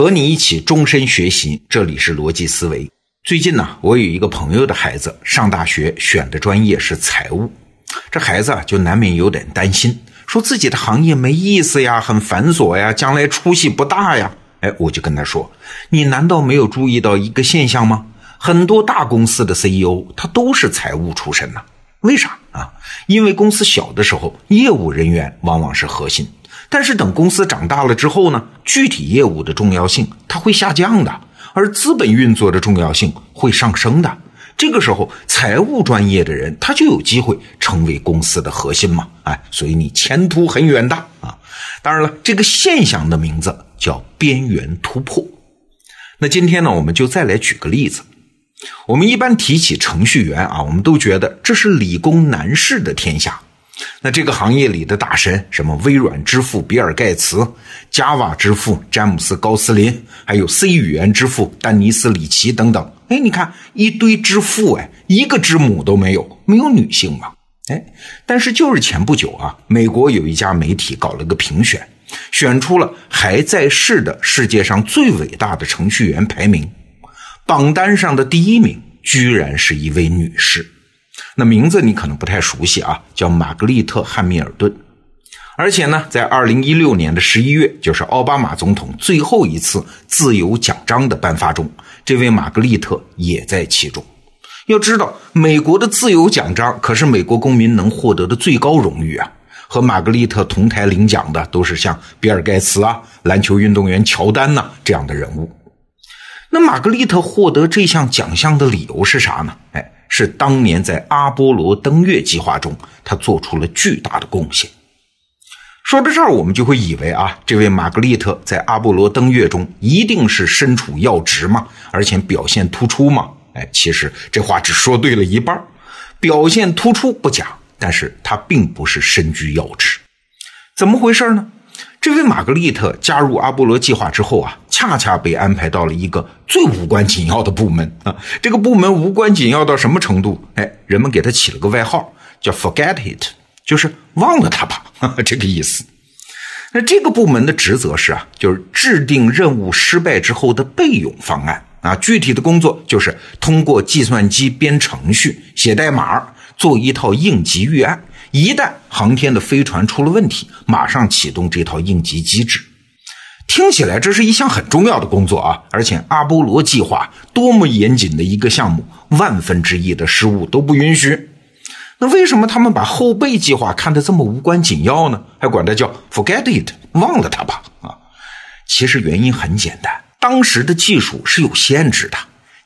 和你一起终身学习，这里是逻辑思维。最近呢，我有一个朋友的孩子上大学，选的专业是财务，这孩子啊就难免有点担心，说自己的行业没意思呀，很繁琐呀，将来出息不大呀。哎，我就跟他说，你难道没有注意到一个现象吗？很多大公司的 CEO 他都是财务出身呐。为啥啊？因为公司小的时候，业务人员往往是核心，但是等公司长大了之后呢，具体业务的重要性它会下降的，而资本运作的重要性会上升的。这个时候，财务专业的人他就有机会成为公司的核心嘛？哎，所以你前途很远大啊！当然了，这个现象的名字叫边缘突破。那今天呢，我们就再来举个例子。我们一般提起程序员啊，我们都觉得这是理工男士的天下。那这个行业里的大神，什么微软之父比尔盖茨、Java 之父詹姆斯高斯林，还有 C 语言之父丹尼斯里奇等等。哎，你看一堆之父，哎，一个之母都没有，没有女性嘛？哎，但是就是前不久啊，美国有一家媒体搞了个评选，选出了还在世的世界上最伟大的程序员排名。榜单上的第一名居然是一位女士，那名字你可能不太熟悉啊，叫玛格丽特·汉密尔顿。而且呢，在二零一六年的十一月，就是奥巴马总统最后一次自由奖章的颁发中，这位玛格丽特也在其中。要知道，美国的自由奖章可是美国公民能获得的最高荣誉啊，和玛格丽特同台领奖的都是像比尔盖茨啊、篮球运动员乔丹呐这样的人物。那玛格丽特获得这项奖项的理由是啥呢？哎，是当年在阿波罗登月计划中，他做出了巨大的贡献。说到这儿，我们就会以为啊，这位玛格丽特在阿波罗登月中一定是身处要职嘛，而且表现突出嘛。哎，其实这话只说对了一半，表现突出不假，但是他并不是身居要职。怎么回事呢？这位玛格丽特加入阿波罗计划之后啊，恰恰被安排到了一个最无关紧要的部门啊。这个部门无关紧要到什么程度？哎，人们给他起了个外号，叫 “Forget It”，就是忘了他吧，这个意思。那这个部门的职责是啊，就是制定任务失败之后的备用方案啊。具体的工作就是通过计算机编程序、写代码，做一套应急预案。一旦航天的飞船出了问题，马上启动这套应急机制。听起来这是一项很重要的工作啊！而且阿波罗计划多么严谨的一个项目，万分之一的失误都不允许。那为什么他们把后备计划看得这么无关紧要呢？还管它叫 “forget it”，忘了它吧？啊，其实原因很简单，当时的技术是有限制的，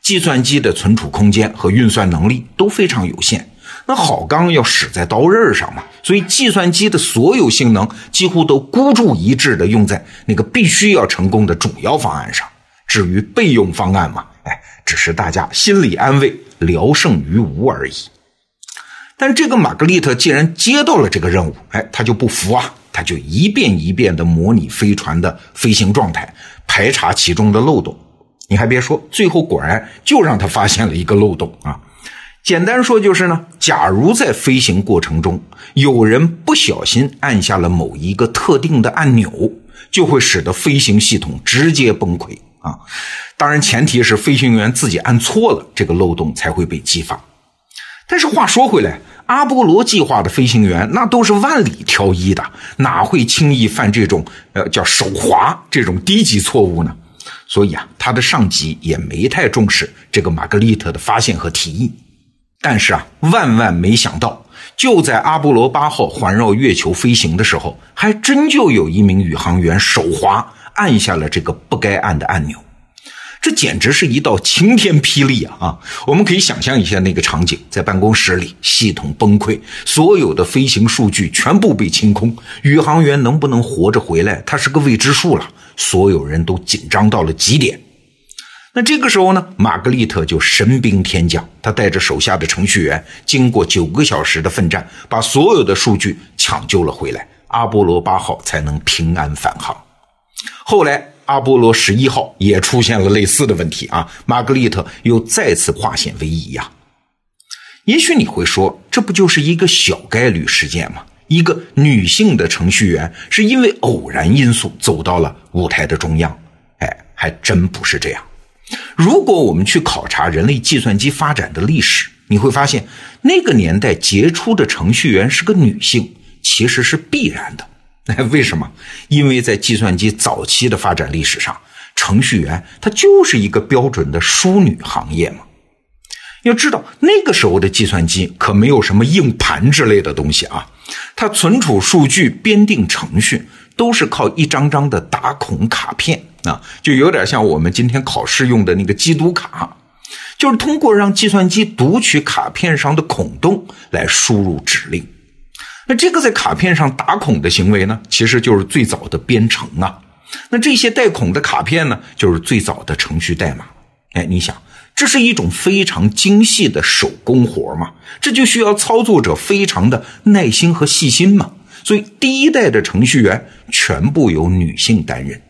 计算机的存储空间和运算能力都非常有限。那好钢要使在刀刃上嘛，所以计算机的所有性能几乎都孤注一掷的用在那个必须要成功的主要方案上。至于备用方案嘛，哎，只是大家心理安慰，聊胜于无而已。但这个玛格丽特既然接到了这个任务，哎，他就不服啊，他就一遍一遍的模拟飞船的飞行状态，排查其中的漏洞。你还别说，最后果然就让他发现了一个漏洞啊。简单说就是呢，假如在飞行过程中有人不小心按下了某一个特定的按钮，就会使得飞行系统直接崩溃啊！当然，前提是飞行员自己按错了，这个漏洞才会被激发。但是话说回来，阿波罗计划的飞行员那都是万里挑一的，哪会轻易犯这种呃叫手滑这种低级错误呢？所以啊，他的上级也没太重视这个玛格丽特的发现和提议。但是啊，万万没想到，就在阿波罗八号环绕月球飞行的时候，还真就有一名宇航员手滑按下了这个不该按的按钮，这简直是一道晴天霹雳啊！啊，我们可以想象一下那个场景，在办公室里，系统崩溃，所有的飞行数据全部被清空，宇航员能不能活着回来，他是个未知数了，所有人都紧张到了极点。那这个时候呢，玛格丽特就神兵天降，他带着手下的程序员，经过九个小时的奋战，把所有的数据抢救了回来，阿波罗八号才能平安返航。后来，阿波罗十一号也出现了类似的问题啊，玛格丽特又再次化险为夷呀。也许你会说，这不就是一个小概率事件吗？一个女性的程序员是因为偶然因素走到了舞台的中央。哎还真不是这样。如果我们去考察人类计算机发展的历史，你会发现那个年代杰出的程序员是个女性，其实是必然的。哎，为什么？因为在计算机早期的发展历史上，程序员他就是一个标准的淑女行业嘛。要知道，那个时候的计算机可没有什么硬盘之类的东西啊，它存储数据、编定程序都是靠一张张的打孔卡片啊，就有点像我们今天考试用的那个机读卡，就是通过让计算机读取卡片上的孔洞来输入指令。那这个在卡片上打孔的行为呢，其实就是最早的编程啊。那这些带孔的卡片呢，就是最早的程序代码。哎，你想，这是一种非常精细的手工活嘛？这就需要操作者非常的耐心和细心嘛。所以，第一代的程序员全部由女性担任。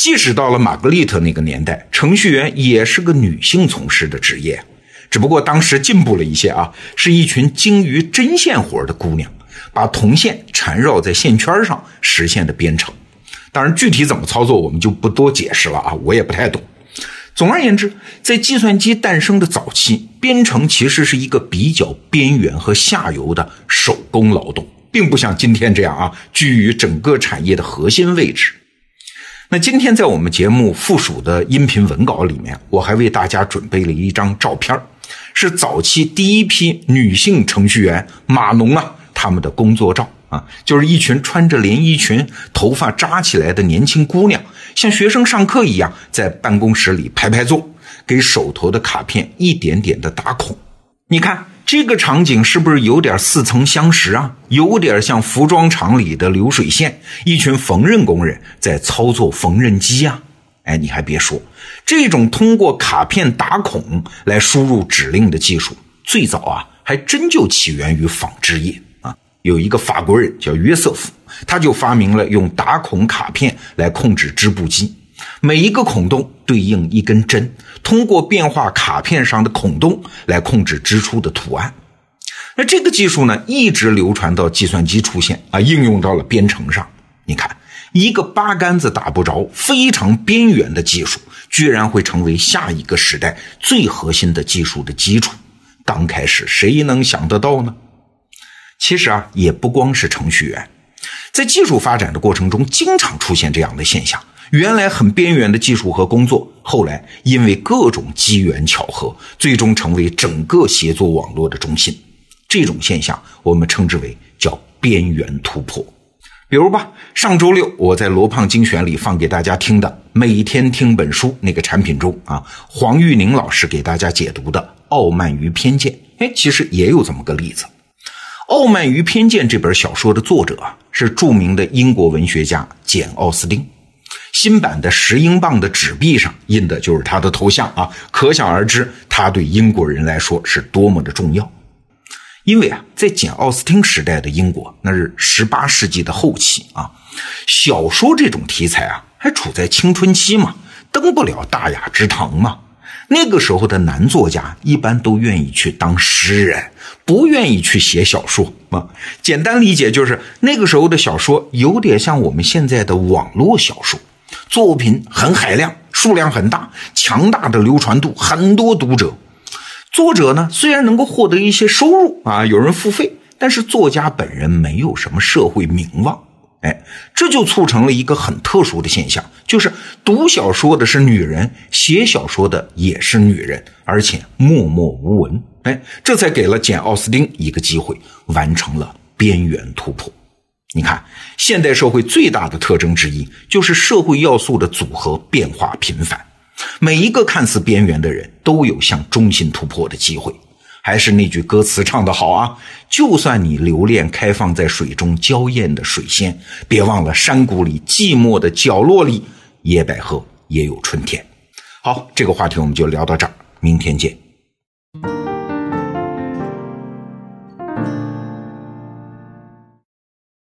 即使到了玛格丽特那个年代，程序员也是个女性从事的职业。只不过当时进步了一些啊，是一群精于针线活的姑娘，把铜线缠绕在线圈上实现的编程。当然，具体怎么操作我们就不多解释了啊，我也不太懂。总而言之，在计算机诞生的早期，编程其实是一个比较边缘和下游的手工劳动，并不像今天这样啊，居于整个产业的核心位置。那今天在我们节目附属的音频文稿里面，我还为大家准备了一张照片是早期第一批女性程序员码农啊，他们的工作照啊，就是一群穿着连衣裙、头发扎起来的年轻姑娘，像学生上课一样，在办公室里排排坐，给手头的卡片一点点的打孔。你看这个场景是不是有点似曾相识啊？有点像服装厂里的流水线，一群缝纫工人在操作缝纫机啊。哎，你还别说，这种通过卡片打孔来输入指令的技术，最早啊，还真就起源于纺织业啊。有一个法国人叫约瑟夫，他就发明了用打孔卡片来控制织布机，每一个孔洞对应一根针，通过变化卡片上的孔洞来控制织出的图案。那这个技术呢，一直流传到计算机出现啊，应用到了编程上。你看。一个八竿子打不着、非常边缘的技术，居然会成为下一个时代最核心的技术的基础。刚开始谁能想得到呢？其实啊，也不光是程序员，在技术发展的过程中，经常出现这样的现象：原来很边缘的技术和工作，后来因为各种机缘巧合，最终成为整个协作网络的中心。这种现象，我们称之为叫边缘突破。比如吧，上周六我在罗胖精选里放给大家听的《每天听本书》那个产品中啊，黄玉宁老师给大家解读的《傲慢与偏见》，哎，其实也有这么个例子。《傲慢与偏见》这本小说的作者啊，是著名的英国文学家简·奥斯汀。新版的十英镑的纸币上印的就是他的头像啊，可想而知，他对英国人来说是多么的重要。因为啊，在简·奥斯汀时代的英国，那是十八世纪的后期啊，小说这种题材啊，还处在青春期嘛，登不了大雅之堂嘛。那个时候的男作家一般都愿意去当诗人，不愿意去写小说啊。简单理解就是，那个时候的小说有点像我们现在的网络小说，作品很海量，数量很大，强大的流传度，很多读者。作者呢，虽然能够获得一些收入啊，有人付费，但是作家本人没有什么社会名望，哎，这就促成了一个很特殊的现象，就是读小说的是女人，写小说的也是女人，而且默默无闻，哎，这才给了简·奥斯汀一个机会，完成了边缘突破。你看，现代社会最大的特征之一，就是社会要素的组合变化频繁。每一个看似边缘的人都有向中心突破的机会。还是那句歌词唱得好啊！就算你留恋开放在水中娇艳的水仙，别忘了山谷里寂寞的角落里，野百合也有春天。好，这个话题我们就聊到这儿，明天见。